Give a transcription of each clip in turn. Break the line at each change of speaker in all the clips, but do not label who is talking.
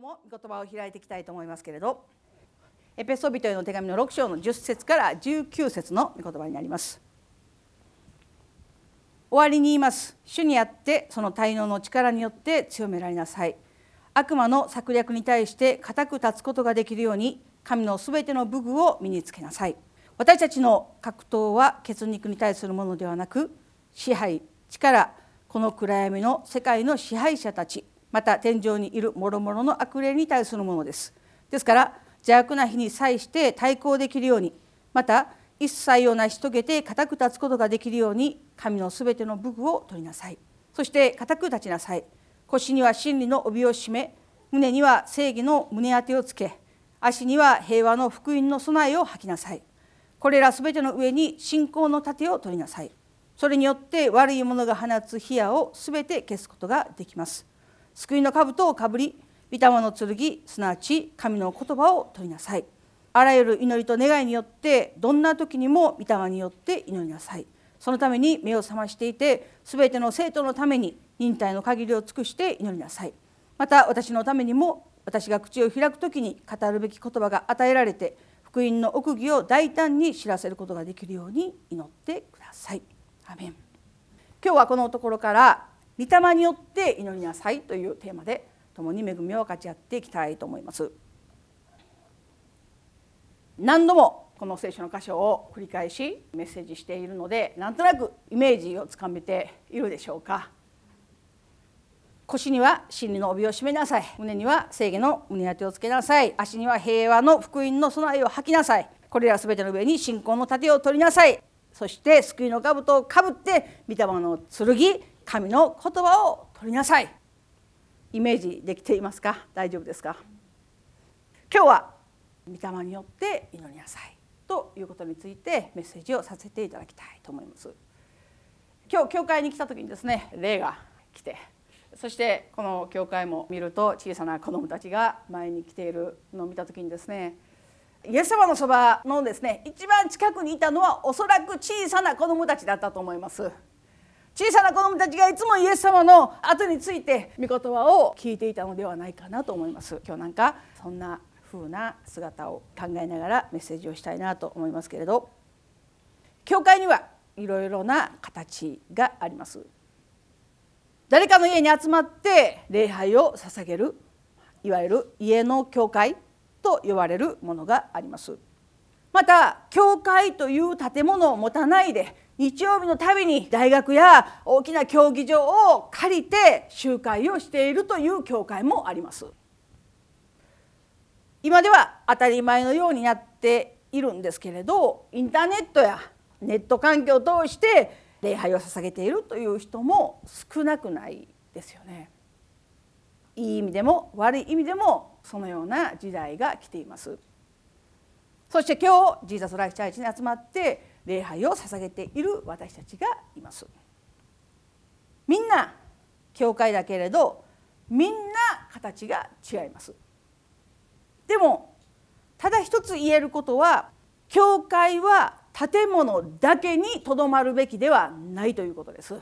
今日も言葉を開いていきたいと思いますけれどエペソビトへの手紙の6章の10節から19節の御言葉になります。終わりに言います。主にあってその滞納の力によって強められなさい。悪魔の策略に対して固く立つことができるように神のすべての武具を身につけなさい。私たちの格闘は血肉に対するものではなく支配力この暗闇の世界の支配者たち。また天井にいる諸々の悪霊に対するものです。ですから邪悪な日に際して対抗できるようにまた一切を成し遂げて固く立つことができるように神のすべての武具を取りなさい。そして固く立ちなさい。腰には真理の帯を締め胸には正義の胸当てをつけ足には平和の福音の備えを吐きなさい。これらすべての上に信仰の盾を取りなさい。それによって悪い者が放つ火矢をすべて消すことができます。救いの兜をかぶり御霊の剣すなわち神の言葉を取りなさい。あらゆる祈りと願いによってどんな時にも御霊によって祈りなさい。そのために目を覚ましていて全ての生徒のために忍耐の限りを尽くして祈りなさい。また私のためにも私が口を開く時に語るべき言葉が与えられて福音の奥義を大胆に知らせることができるように祈ってください。アメン。今日はこのところから御霊によって祈りなさいというテーマで共に恵みを分かち合っていきたいと思います。何度もこの聖書の箇所を繰り返しメッセージしているのでなんとなくイメージをつかめているでしょうか。腰には真理の帯を締めなさい。胸には正義の胸当てをつけなさい。足には平和の福音の備えを吐きなさい。これら全ての上に信仰の盾を取りなさい。そして救いの兜をかぶって御霊の剣神の言葉を取りなさい。イメージできていますか？大丈夫ですか？今日は御霊によって祈りなさい。ということについてメッセージをさせていただきたいと思います。今日教会に来た時にですね霊が来てそしてこの教会も見ると小さな子どもたちが前に来ているのを見た時にですねイエス様のそばのですね一番近くにいたのはおそらく小さな子どもたちだったと思います。小さな子どもたちがいつもイエス様の後について御言葉を聞いていたのではないかなと思います。今日なんかそんな風な姿を考えながらメッセージをしたいなと思いますけれど。教会にはいろいろな形があります。誰かの家に集まって礼拝を捧げるいわゆる家の教会と呼ばれるものがあります。また教会という建物を持たないで日曜日のたびに大学や大きな競技場を借りて集会をしているという教会もあります。今では当たり前のようになっているんですけれどインターネットやネット環境を通して礼拝を捧げているという人も少なくないですよね。いい意味でも悪い意味でもそのような時代が来ています。そして今日ジーザス・ライフ・チャーチに集まって礼拝を捧げている私たちがいます。みんな教会だけれどみんな形が違います。でもただ一つ言えることは教会は建物だけにとどまるべきではないということです。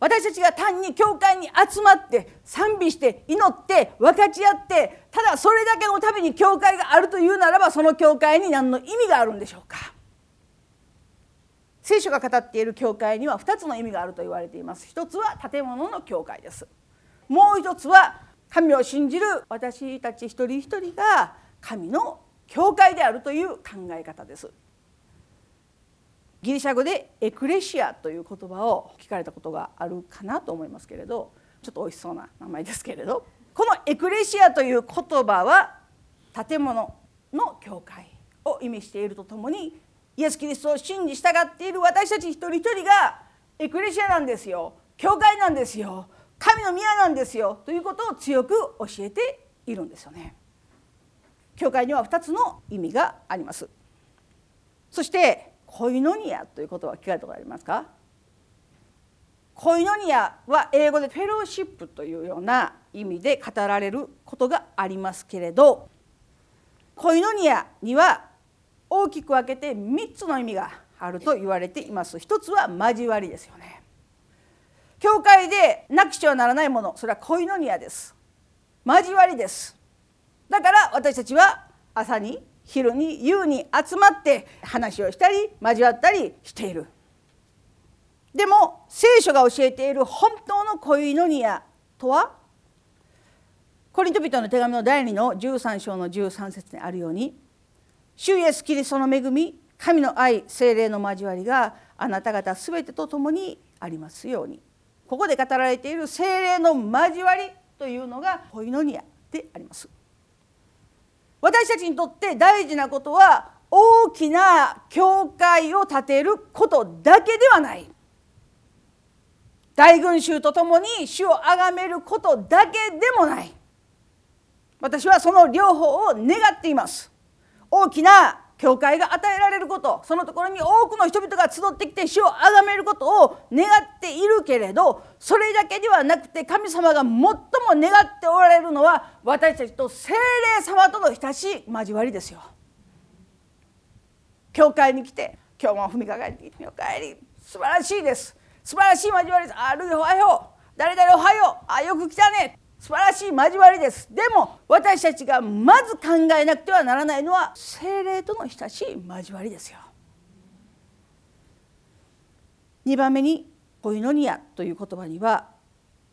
私たちが単に教会に集まって賛美して祈って分かち合ってただそれだけのために教会があるというならばその教会に何の意味があるんでしょうか。聖書が語っている教会には2つの意味があると言われています。一つは建物の教会です。もう一つは神を信じる私たち一人一人が神の教会であるという考え方です。ギリシャ語でエクレシアという言葉を聞かれたことがあるかなと思いますけれどちょっと美味しそうな名前ですけれどこのエクレシアという言葉は建物の教会を意味しているとともにイエス・キリストを信じ従っている私たち一人一人がエクレシアなんですよ教会なんですよ神の宮なんですよということを強く教えているんですよね。教会には2つの意味があります。そしてコイノニアということは聞かれたことありますか？コイノニアは英語でフェローシップというような意味で語られることがありますけれどコイノニアには大きく分けて3つの意味があると言われています。一つは交わりですよね。教会でなくしてはならないもの。それはコイノニアです。交わりです。だから私たちは朝に昼に夕に集まって話をしたり交わったりしている。でも聖書が教えている本当の恋イノニアとは？コリント人の手紙の第2の13章の13節にあるように主イエスキリストの恵み神の愛精霊の交わりがあなた方すべてと共にありますように。ここで語られている精霊の交わりというのがコイノニアであります。私たちにとって大事なことは大きな教会を建てることだけではない。大群衆と共に主を崇めることだけでもない。私はその両方を願っています。大きな教会が与えられることそのところに多くの人々が集ってきて主を崇めることを願っているけれどそれだけではなくて神様が最も願っておられるのは私たちと精霊様との親しい交わりですよ。教会に来て今日も踏みかかってお帰り素晴らしいです。素晴らしい交わりです。あるいおはよ。う誰々おはよう。あよく来たね。素晴らしい交わりです。でも私たちがまず考えなくてはならないのは精霊との親しい交わりですよ。2番目にコイノニアという言葉には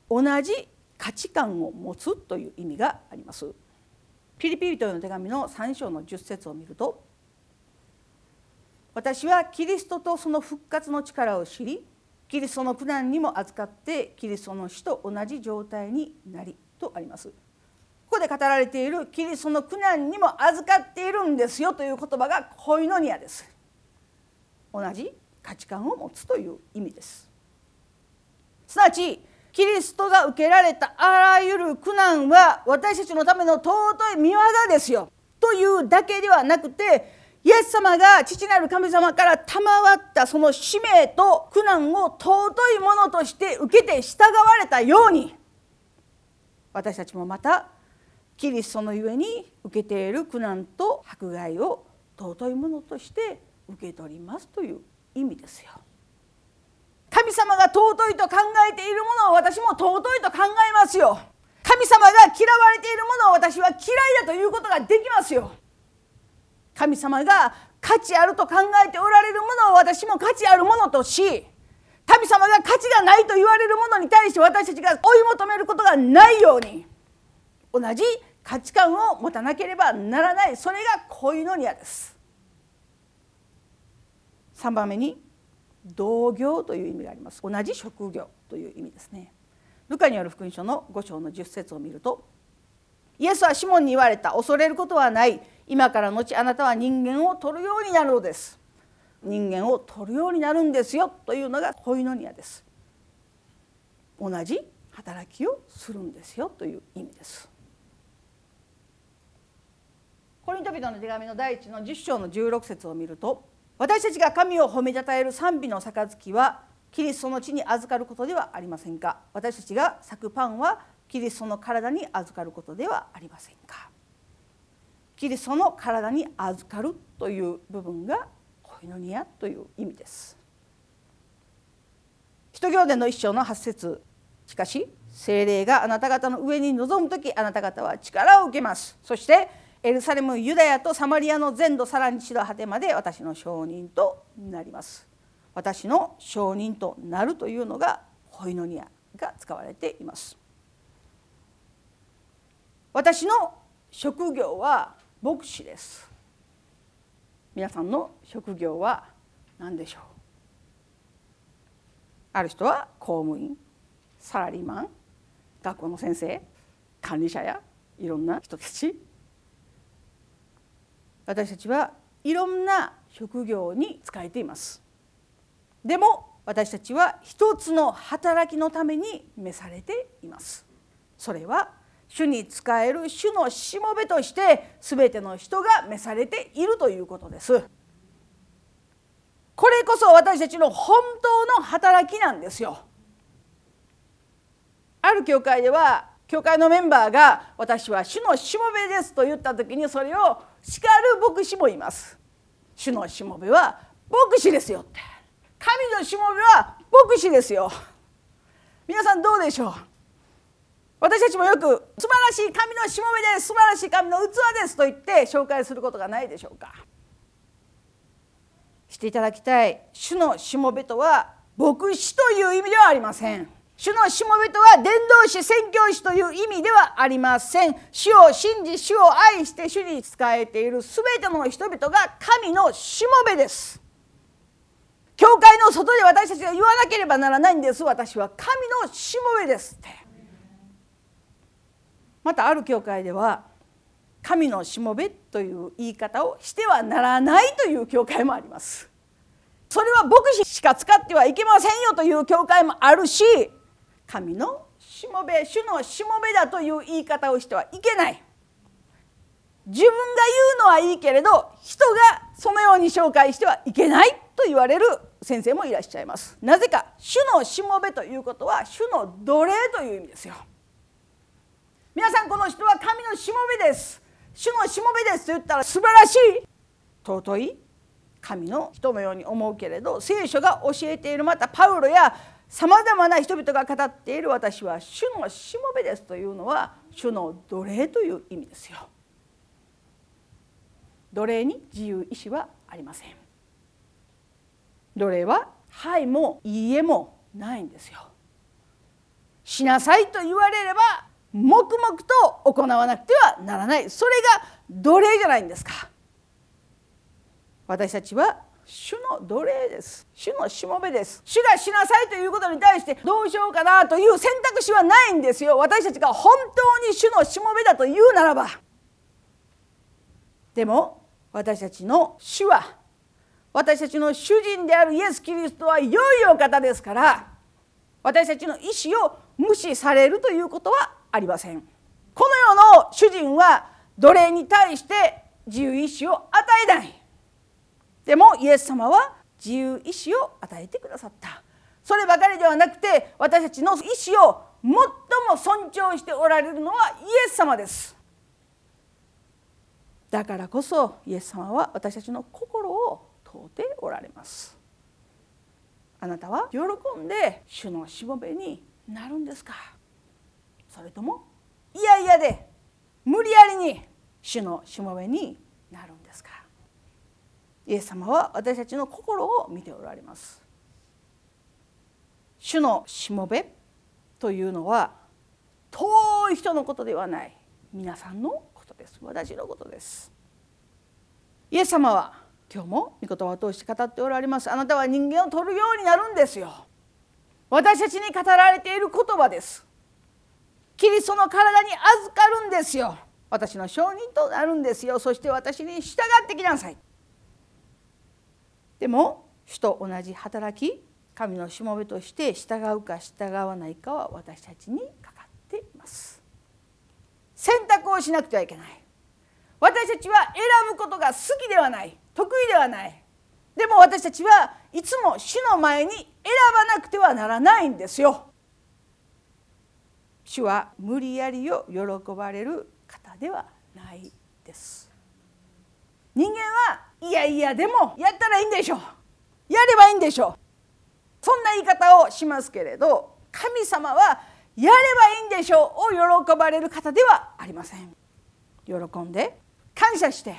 同じ価値観を持つという意味があります。フィリピ人への手紙の3章の10節を見ると私はキリストとその復活の力を知りキリストの苦難にも預かってキリストの死と同じ状態になりとあります。ここで語られているキリストの苦難にも預かっているんですよという言葉がコイノニアです。同じ価値観を持つという意味です。すなわちキリストが受けられたあらゆる苦難は私たちのための尊い見業ですよというだけではなくてイエス様が父なる神様から賜ったその使命と苦難を尊いものとして受けて従われたように私たちもまたキリストのゆえに受けている苦難と迫害を尊いものとして受け取りますという意味ですよ。神様が尊いと考えているものを私も尊いと考えますよ。神様が嫌われているものを私は嫌いだということができますよ。神様が価値あると考えておられるものを私も価値あるものとし神様が価値がないと言われるものに対して私たちが追い求めることがないように同じ価値観を持たなければならない。それがコイノニアです。3番目に同業という意味があります。同じ職業という意味ですね。ルカによる福音書の5章の10節を見るとイエスはシモンに言われた。恐れることはない。今から後あなたは人間を取るようになるのです。人間を取るようになるんですよというのがコイノニアです。同じ働きをするんですよという意味です。コリント人の手紙の第一の10章の16節を見ると私たちが神を褒めたたえる賛美の杯はキリストの地に預かることではありませんか。私たちが咲くパンはキリストの体に預かることではありませんか。キリストの体に預かるという部分がコイノニアという意味です。使徒行伝の一章の8節。しかし精霊があなた方の上に臨む時あなた方は力を受けます。そしてエルサレムユダヤとサマリアの全土さらに地の果てまで私の証人となります。私の証人となるというのがコイノニアが使われています。私の職業は牧師です。皆さんの職業は何でしょう？ある人は公務員サラリーマン学校の先生管理者やいろんな人たち。私たちはいろんな職業に使えています。でも私たちは一つの働きのために召されています。それは主に仕える主のしもべとして全ての人が召されているということです。これこそ私たちの本当の働きなんですよ。ある教会では教会のメンバーが「私は主のしもべです」と言った時にそれを叱る牧師もいます。主のしもべは牧師ですよって神のしもべは牧師ですよ。皆さんどうでしょう？私たちもよく素晴らしい神のしもべです素晴らしい神の器ですと言って紹介することがないでしょうか。していただきたい。主のしもべとは牧師という意味ではありません。主のしもべとは伝道師宣教師という意味ではありません。主を信じ主を愛して主に仕えている全ての人々が神のしもべです。教会の外で私たちが言わなければならないんです。私は神のしもべですって。またある教会では神のしもべという言い方をしてはならないという教会もあります。それは牧師しか使ってはいけませんよという教会もあるし神のしもべ主のしもべだという言い方をしてはいけない。自分が言うのはいいけれど人がそのように紹介してはいけないと言われる先生もいらっしゃいます。なぜか主のしもべということは主の奴隷という意味ですよ。皆さんこの人は神のしもべです主のしもべですと言ったら素晴らしい尊い神の人のように思うけれど聖書が教えているまたパウロやさまざまな人々が語っている私は主のしもべですというのは主の奴隷という意味ですよ。奴隷に自由意志はありません。奴隷は「はい」も「いいえ」もないんですよ。しなさいと言われれば黙々と行わなくてはならない。それが奴隷じゃないんですか。私たちは主の奴隷です。主のしもべです。主がしなさいということに対してどうしようかなという選択肢はないんですよ。私たちが本当に主のしもべだというならば。でも私たちの主は私たちの主人であるイエス・キリストは良いお方ですから私たちの意思を無視されるということはありません。この世の主人は奴隷に対して自由意志を与えない。でもイエス様は自由意志を与えてくださった。そればかりではなくて私たちの意志を最も尊重しておられるのはイエス様です。だからこそイエス様は私たちの心を問うておられます。あなたは喜んで主のしもべになるんですか？それともいやいやで無理やりに主のしもべになるんですか。イエス様は私たちの心を見ておられます。主のしもべというのは遠い人のことではない皆さんのことです。私のことです。イエス様は今日も御言葉を通して語っておられます。あなたは人間を取るようになるんですよ。私たちに語られている言葉です。キリストの体に預かるんですよ。私の証人となるんですよ。そして私に従ってきなさい。でも主と同じ働き神のしもべとして従うか従わないかは私たちにかかっています。選択をしなくてはいけない。私たちは選ぶことが好きではない。得意ではない。でも私たちはいつも主の前に選ばなくてはならないんですよ。主は無理やりを喜ばれる方ではないです。人間はいやいやでもやったらいいんでしょう。やればいいんでしょう。そんな言い方をしますけれど神様はやればいいんでしょうを喜ばれる方ではありません。喜んで感謝して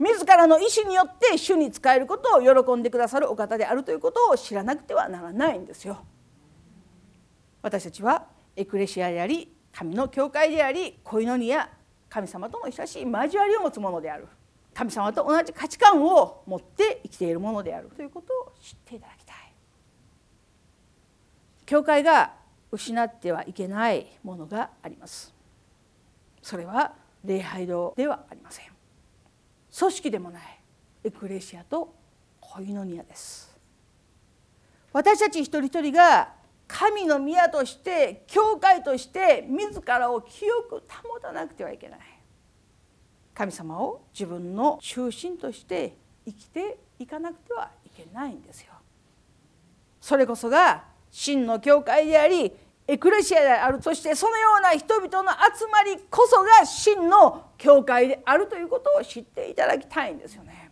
自らの意思によって主に仕えることを喜んでくださるお方であるということを知らなくてはならないんですよ。私たちはエクレシアであり神の教会であり恋の荷や神様との親しい交わりを持つものである。神様と同じ価値観を持って生きているものである。ということを知っていただきたい。教会が失ってはいけないものがあります。それは礼拝堂ではありません。組織でもない。エクレシアとコイノニアです。私たち一人一人が神の宮として教会として自らを清く保たなくてはいけない神様を自分の中心として生きていかなくてはいけないんですよ。それこそが真の教会でありエクレシアであるそしてそのような人々の集まりこそが真の教会であるということを知っていただきたいんですよね。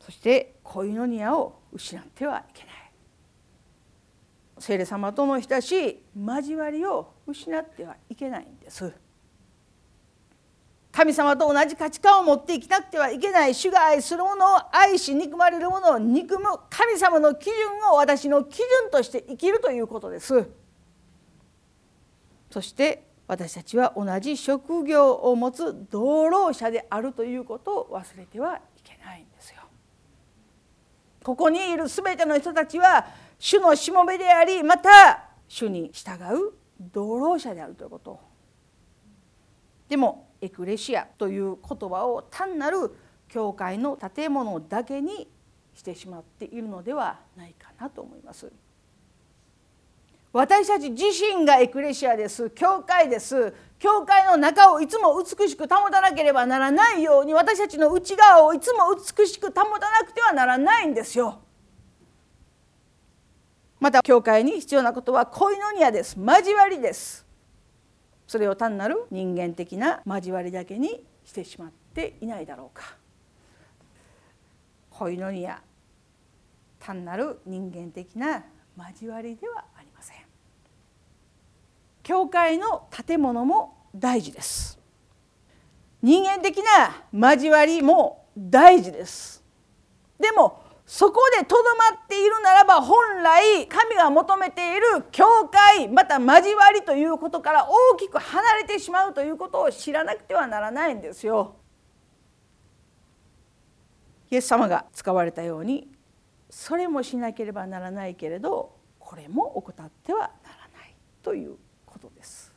そして恋のニアを失ってはいけない。聖霊様との親しい交わりを失ってはいけないんです。神様と同じ価値観を持っていきなくてはいけない。主が愛するものを愛し憎まれるものを憎む神様の基準を私の基準として生きるということです。そして私たちは同じ職業を持つ同労者であるということを忘れてはいけないんですよ。ここにいる全ての人たちは主のしもべでありまた主に従う同労者であるということでもエクレシアという言葉を単なる教会の建物だけにしてしまっているのではないかなと思います。私たち自身がエクレシアです教会です教会の中をいつも美しく保たなければならないように私たちの内側をいつも美しく保たなくてはならないんですよ。また教会に必要なことは恋のニアです。交わりです。それを単なる人間的な交わりだけにしてしまっていないだろうか。恋のニア単なる人間的な交わりではありません。教会の建物も大事です。人間的な交わりも大事です。でもそこでとどまっているならば本来神が求めている教会また交わりということから大きく離れてしまうということを知らなくてはならないんですよ。イエス様が使われたようにそれもしなければならないけれどこれも怠ってはならないということです。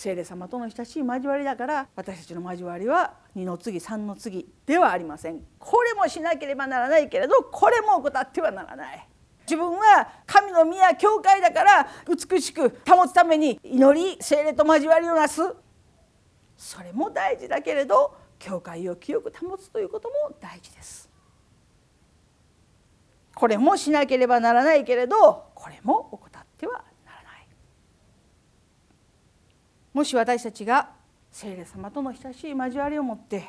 聖霊様との親しい交わりだから私たちの交わりは2の次3の次ではありません。これもしなければならないけれどこれも怠ってはならない。自分は神の宮教会だから美しく保つために祈り聖霊と交わりをなす。それも大事だけれど教会を清く保つということも大事です。これもしなければならないけれどこれも怠ってはもし私たちが聖霊様との親しい交わりを持って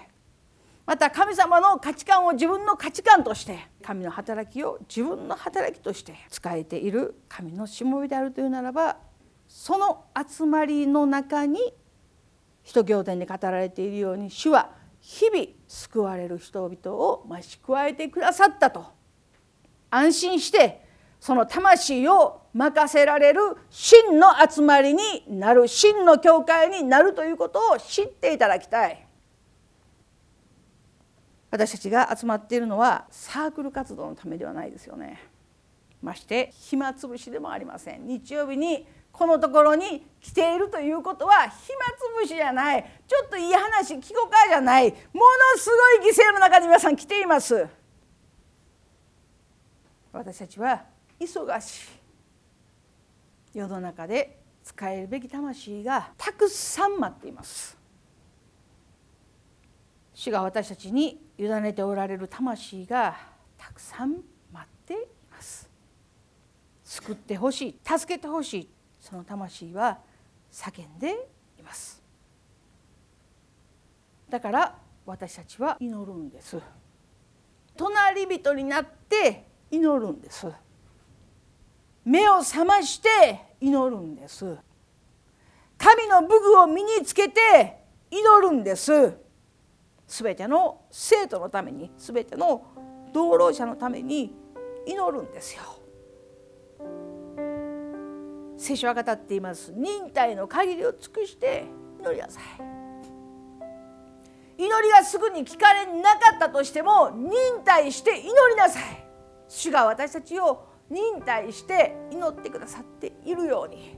また神様の価値観を自分の価値観として神の働きを自分の働きとして使えている神のしもべであるというならばその集まりの中に使徒行伝で語られているように主は日々救われる人々を増し加えてくださったと。安心してその魂を任せられる真の集まりになる真の教会になるということを知っていただきたい。私たちが集まっているのはサークル活動のためではないですよね。まして暇つぶしでもありません。日曜日にこのところに来ているということは暇つぶしじゃない。ちょっといい話聞こかじゃない。ものすごい犠牲の中に皆さん来ています。私たちは忙しい。世の中で使えるべき魂がたくさん待っています。主が私たちに委ねておられる魂がたくさん待っています。救ってほしい助けてほしいその魂は叫んでいます。だから私たちは祈るんです。隣人になって祈るんです。目を覚まして祈るんです。神の武具を身につけて祈るんです。全ての生徒のために全ての道路者のために祈るんですよ。聖書は語っています。忍耐の限りを尽くして祈りなさい。祈りがすぐに聞かれなかったとしても忍耐して祈りなさい。主が私たちを忍耐して祈ってくださっているように。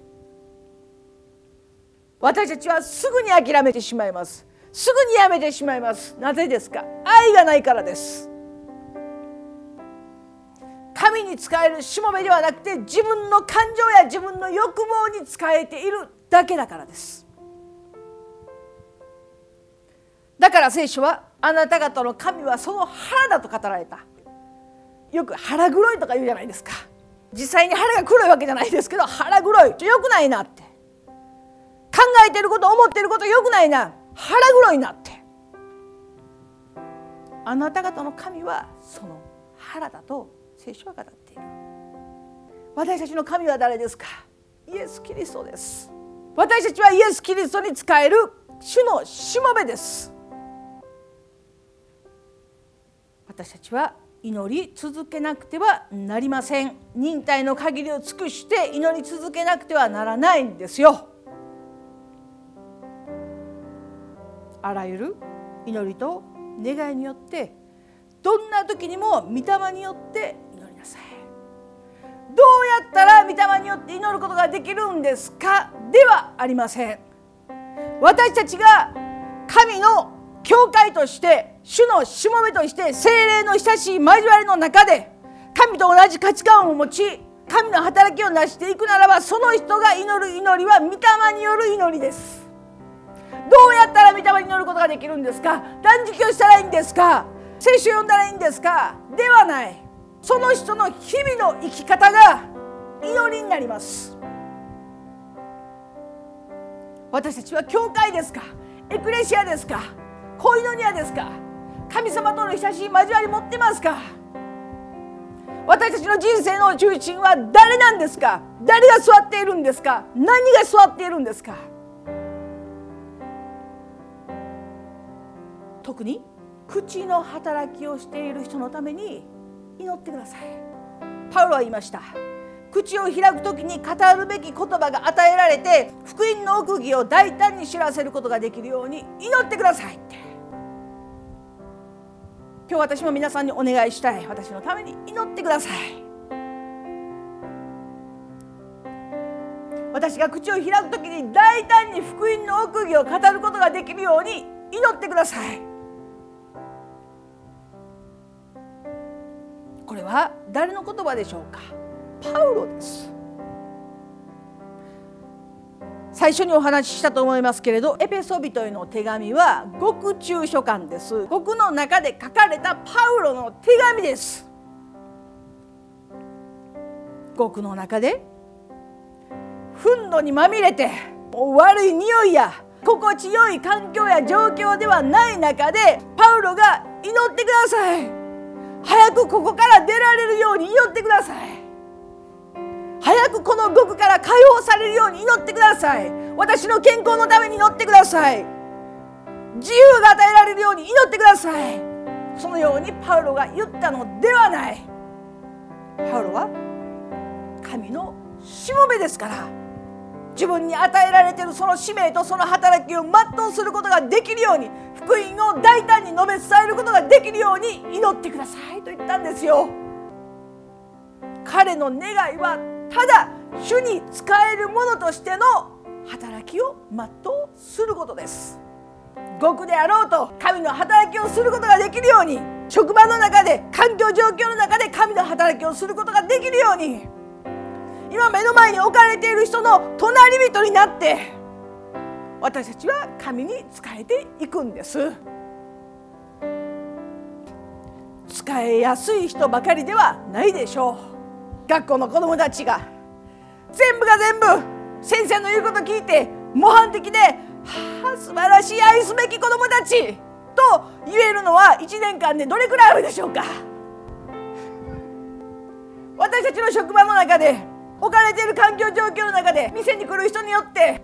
私たちはすぐに諦めてしまいます。すぐにやめてしまいます。なぜですか？愛がないからです。神に使えるしもべではなくて自分の感情や自分の欲望に使えているだけだからです。だから聖書はあなた方の神はその腹だと語られた。よく腹黒いとか言うじゃないですか。実際に腹が黒いわけじゃないですけど腹黒い。ちょよくないなって。考えてること思ってることよくないな。腹黒いなって。あなた方の神はその腹だと聖書は語っている。私たちの神は誰ですか？イエス・キリストです。私たちはイエス・キリストに仕える主のしもべです。私たちは祈り続けなくてはなりません。忍耐の限りを尽くして祈り続けなくてはならないんですよ。あらゆる祈りと願いによってどんな時にも御霊によって祈りなさい。どうやったら御霊によって祈ることができるんですか？ではありません。私たちが神の教会として主のしもべとして精霊の親しい交わりの中で神と同じ価値観を持ち神の働きを成していくならばその人が祈る祈りは御霊による祈りです。どうやったら御霊に祈ることができるんですか？断食をしたらいいんですか？聖書を読んだらいいんですか？ではない。その人の日々の生き方が祈りになります。私たちは教会ですか？エクレシアですか？恋のニアですか？神様との親しい交わり持ってますか？私たちの人生の中心は誰なんですか？誰が座っているんですか？何が座っているんですか？特に口の働きをしている人のために祈ってください。パウロは言いました。口を開く時に語るべき言葉が与えられて福音の奥義を大胆に知らせることができるように祈ってくださいって。今日私も皆さんにお願いしたい。私のために祈ってください。私が口を開く時に大胆に福音の奥義を語ることができるように祈ってください。これは誰の言葉でしょうか？パウロです。最初にお話ししたと思いますけれどエペソビトへの手紙は獄中書簡です。獄の中で書かれたパウロの手紙です。獄の中で憤怒にまみれて悪い匂いや心地よい環境や状況ではない中でパウロが祈ってください。早くここから出られるように祈ってください。早くこの獄から解放されるように祈ってください。私の健康のために祈ってください。自由が与えられるように祈ってください。そのようにパウロが言ったのではない。パウロは神のしもべですから。自分に与えられているその使命とその働きを全うすることができるように福音を大胆に述べ伝えることができるように祈ってくださいと言ったんですよ。彼の願いはただ主に使えるものとしての働きを全うすることです。極であろうと神の働きをすることができるように職場の中で環境状況の中で神の働きをすることができるように今目の前に置かれている人の隣人になって私たちは神に仕えていくんです。使えやすい人ばかりではないでしょう。学校の子どもたちが全部が全部先生の言うこと聞いて模範的で「はあ素晴らしい愛すべき子どもたち」と言えるのは1年間でどれくらいあるでしょうか。私たちの職場の中で置かれている環境状況の中で店に来る人によって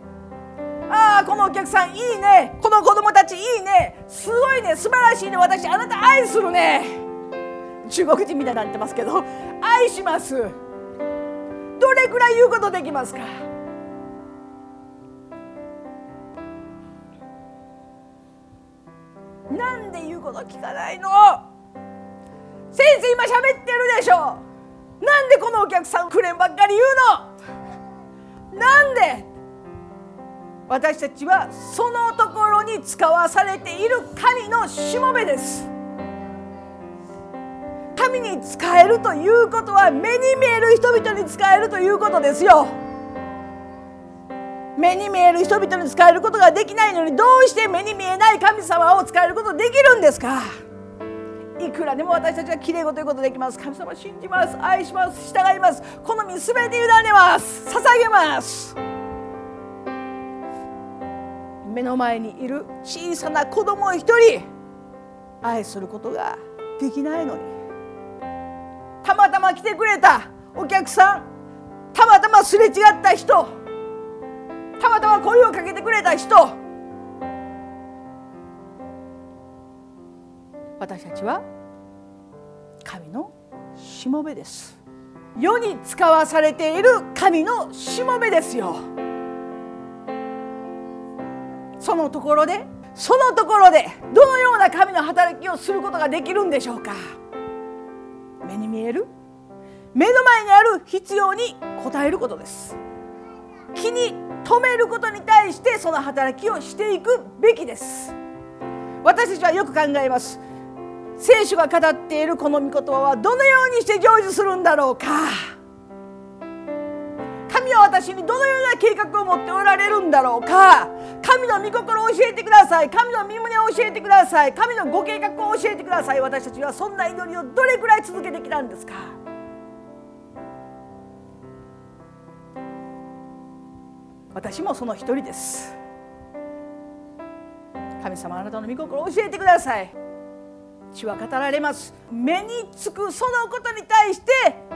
ああこのお客さんいいね。この子供たちいいね。すごいね。素晴らしいね。私あなた愛するね。中国人みたいになってますけど愛します。どれくらい言うことできますか？なんで言うこと聞かないの？先生今喋ってるでしょ？なんでこのお客さんクレームばっかり言うの？なんで？私たちはそのところに使わされている神のしもべです。神に仕えるということは目に見える人々に仕えるということですよ。目に見える人々に使えることができないのにどうして目に見えない神様を使えることできるんですか？いくらでも私たちはきれい事いうことできます。神様信じます。愛します。従います。好み全て委ねます。捧げます。目の前にいる小さな子供を一人愛することができないのに。ま来てくれた。お客さん。たまたますれ違った人。たまたま声をかけてくれた人。私たちは神のしもべです。世に使わされている神のしもべですよ。そのところでそのところでどのような神の働きをすることができるんでしょうか。目に見える目の前にある必要に応えることです。気に留めることに対してその働きをしていくべきです。私たちはよく考えます。聖書が語っているこの御言葉はどのようにして成就するんだろうか。神は私にどのような計画を持っておられるんだろうか。神の御心を教えてください。神の御胸を教えてください。神のご計画を教えてください。私たちはそんな祈りをどれくらい続けてきたんですか。私もその一人です。神様あなたの御心を教えてください。血は語られます。目につくそのことに対して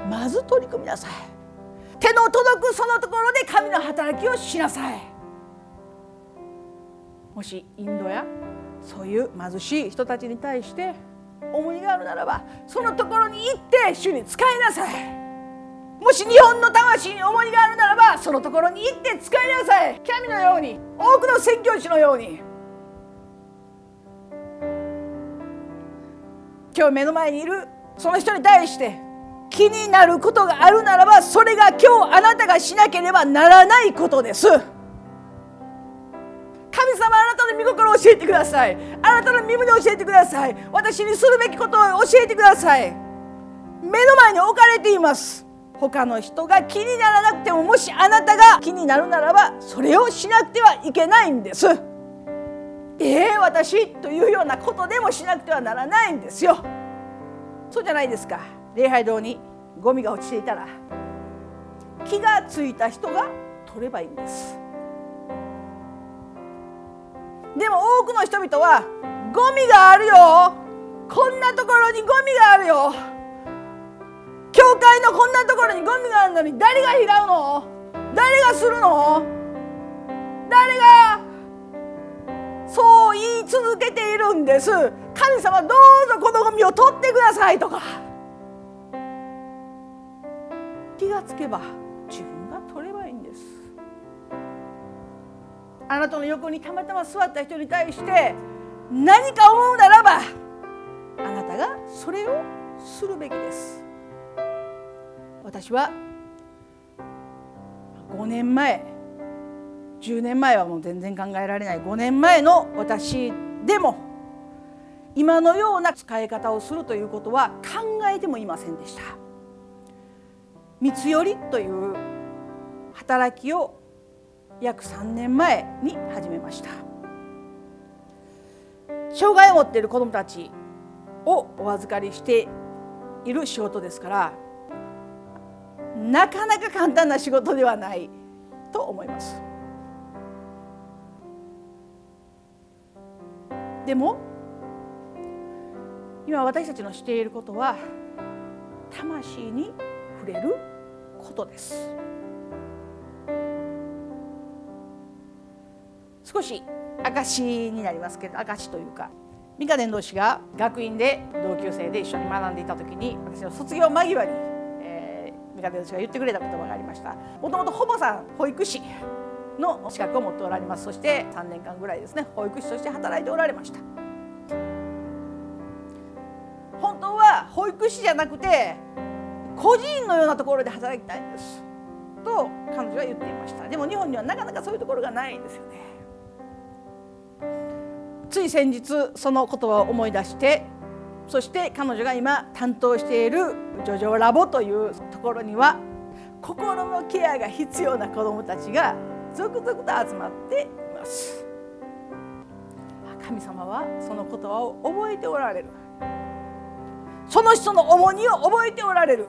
まず取り組みなさい。手の届くそのところで神の働きをしなさい。もしインドやそういう貧しい人たちに対して重荷があるならばそのところに行って主に使いなさい。もし日本の魂に重荷があるならばそのところに行って使いなさい。神のように多くの宣教師のように。今日目の前にいるその人に対して気になることがあるならばそれが今日あなたがしなければならないことです。神様あなたの御心を教えてください。あなたの身分で教えてください。私にするべきことを教えてください。目の前に置かれています。他の人が気にならなくてももしあなたが気になるならばそれをしなくてはいけないんです。ええー、私というようなことでもしなくてはならないんですよ。そうじゃないですか。礼拝堂にゴミが落ちていたら気がついた人が取ればいいんです。でも多くの人々はゴミがあるよ。こんなところにゴミがあるよ。教会のこんなところにゴミがあるのに誰が拾うの？誰がするの？誰がそう言い続けているんです。神様どうぞこのゴミを取ってくださいとか。気がつけば自分が取ればいいんです。あなたの横にたまたま座った人に対して何か思うならばあなたがそれをするべきです。私は5年前10年前はもう全然考えられない。5年前の私でも今のような使い方をするということは考えてもいませんでした。三つ寄りという働きを約3年前に始めました。障害を持っている子どもたちをお預かりしている仕事ですからなかなか簡単な仕事ではないと思います。でも今私たちのしていることは魂に触れることです少し証になりますけど証というか美香伝道師が学院で同級生で一緒に学んでいた時に私の卒業間際に、が言ってくれた言葉がありました。もともと保母さん保育士の資格を持っておられます。そして3年間ぐらいですね保育士として働いておられました。本当は保育士じゃなくて個人のようなところで働きたいんです。と彼女は言っていました。でも日本にはなかなかそういうところがないんですよね。つい先日その言葉を思い出してそして彼女が今担当しているジョジョラボというころには心のケアが必要な子どもたちが続々と集まっています。神様はその言葉を覚えておられる。その人の重荷を覚えておられる。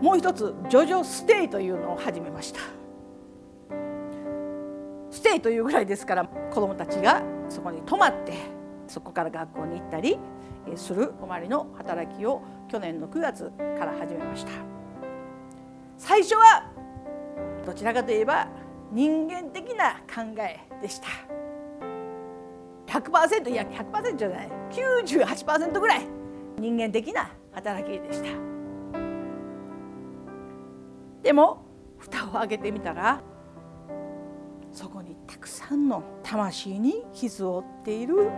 もう一つジョジョステイというのを始めました。ステイというぐらいですから子どもたちがそこに泊まってそこから学校に行ったりする泊まりの働きを去年の9月から始めました。最初はどちらかといえば人間的な考えでした。100%いや100%じゃない。98%ぐらい人間的な働きでした。でも蓋を開けてみたらそこにたくさんの魂に傷を負っている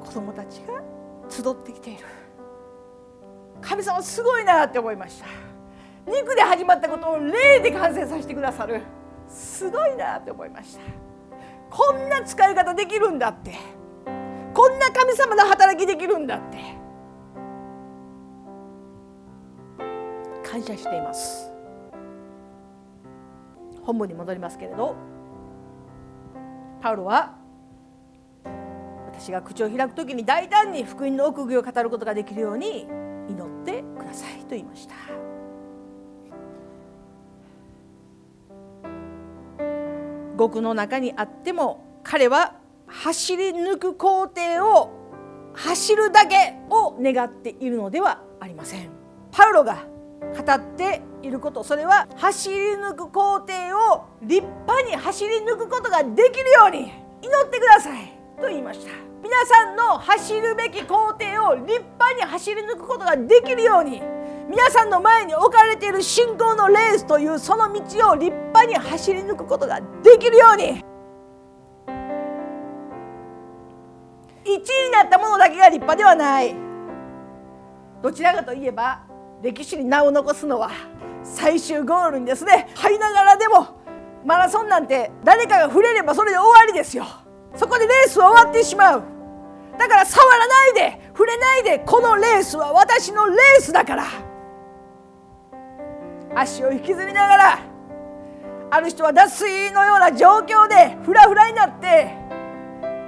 子供たちが集ってきている。神様すごいなって思いました。肉で始まったことを霊で完成させてくださる。すごいなって思いました。こんな使い方できるんだって。こんな神様の働きできるんだって。感謝しています。本文に戻りますけれどパウロは私が口を開く時に大胆に福音の奥義を語ることができるように祈ってくださいと言いました。獄の中にあっても彼は走り抜く工程を走るだけを願っているのではありません。パウロが語っていることそれは走り抜く工程を立派に走り抜くことができるように祈ってください。と言いました。皆さんの走るべき工程を立派に走り抜くことができるように皆さんの前に置かれている信仰のレースというその道を立派に走り抜くことができるように。1位になったものだけが立派ではない。どちらかといえば歴史に名を残すのは最終ゴールにですね。入りながらでもマラソンなんて誰かが触れればそれで終わりですよ。そこでレースは終わってしまう。だから触らないで触れないでこのレースは私のレースだから。足を引きずりながらある人は脱水のような状況でフラフラになって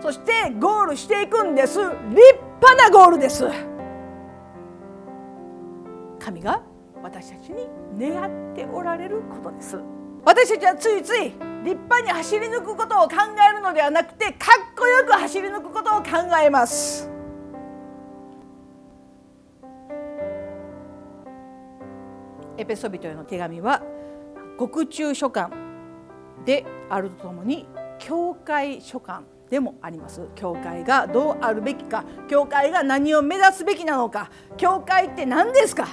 そしてゴールしていくんです。立派なゴールです。神が私たちに願っておられることです。私たちはついつい立派に走り抜くことを考えるのではなくてかっこよく走り抜くことを考えます。エペソビトへの手紙は獄中書簡であるとともに教会書簡でもあります。教会がどうあるべきか教会が何を目指すべきなのか教会って何ですか？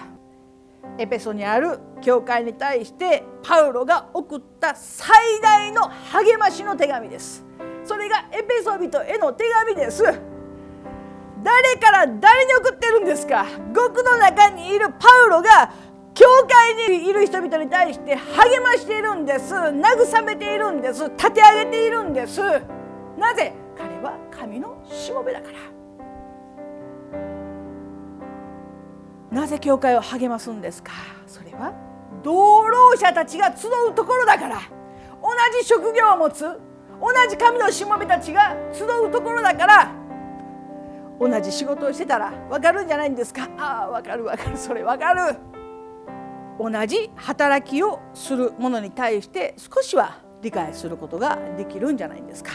エペソにある教会に対してパウロが送った最大の励ましの手紙です。それがエペソ人への手紙です。誰から誰に送ってるんですか？獄の中にいるパウロが教会にいる人々に対して励ましているんです。慰めているんです。立て上げているんです。なぜ？彼は神のしもべだから。なぜ教会を励ますんですか？それは同労者たちが集うところだから。同じ職業を持つ同じ神のしもべたちが集うところだから。同じ仕事をしてたら分かるんじゃないんですか？ああ分かる分かる。それ分かる。同じ働きをするものに対して少しは理解することができるんじゃないんですか？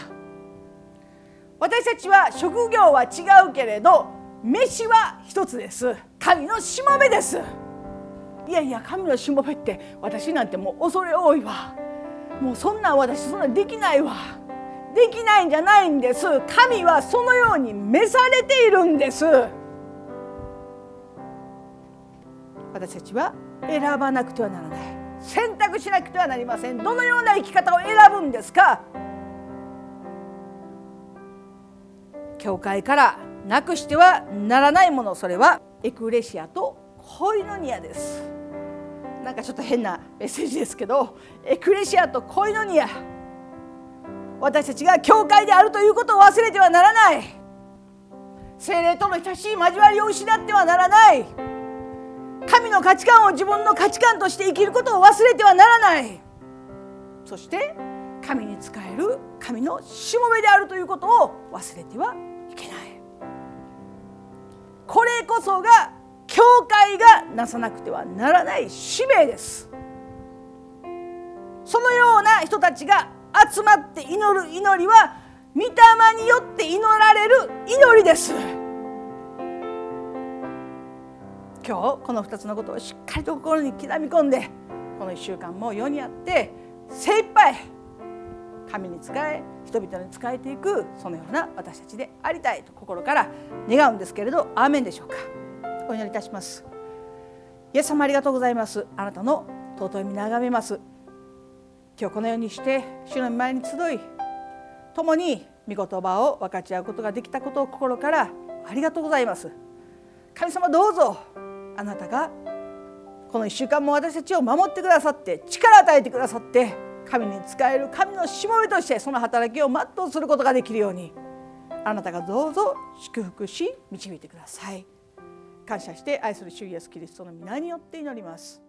私たちは職業は違うけれど飯は一つです。神のしもべです。いやいや神のしもべって私なんてもう恐れ多いわ。もうそんな私そんなできないわ。できないんじゃないんです。神はそのように召されているんです。私たちは選ばなくてはならない。選択しなくてはなりません。どのような生き方を選ぶんですか？教会からなくしてはならないものそれはエクレシアとコイノニアです。なんかちょっと変なメッセージですけどエクレシアとコイノニア私たちが教会であるということを忘れてはならない。精霊との親しい交わりを失ってはならない。神の価値観を自分の価値観として生きることを忘れてはならない。そして神に仕える神のしもべであるということを忘れてはいけない。こそが教会がなさなくてはならない使命です。そのような人たちが集まって祈る祈りは御霊によって祈られる祈りです。今日この2つのことをしっかりと心に刻み込んでこの1週間も世にあって精一杯神に仕え人々に仕えていくそのような私たちでありたいと心から願うんですけれどアーメンでしょうか。お祈りいたします。イエス様ありがとうございます。あなたの尊い身眺めます。今日このようにして主の前に集い共に御言葉を分かち合うことができたことを心からありがとうございます。神様どうぞあなたがこの1週間も私たちを守ってくださって力を与えてくださって神に仕える神のしもべとしてその働きを全うすることができるようにあなたがどうぞ祝福し導いてください。感謝して愛する主イエスキリストの皆によって祈ります。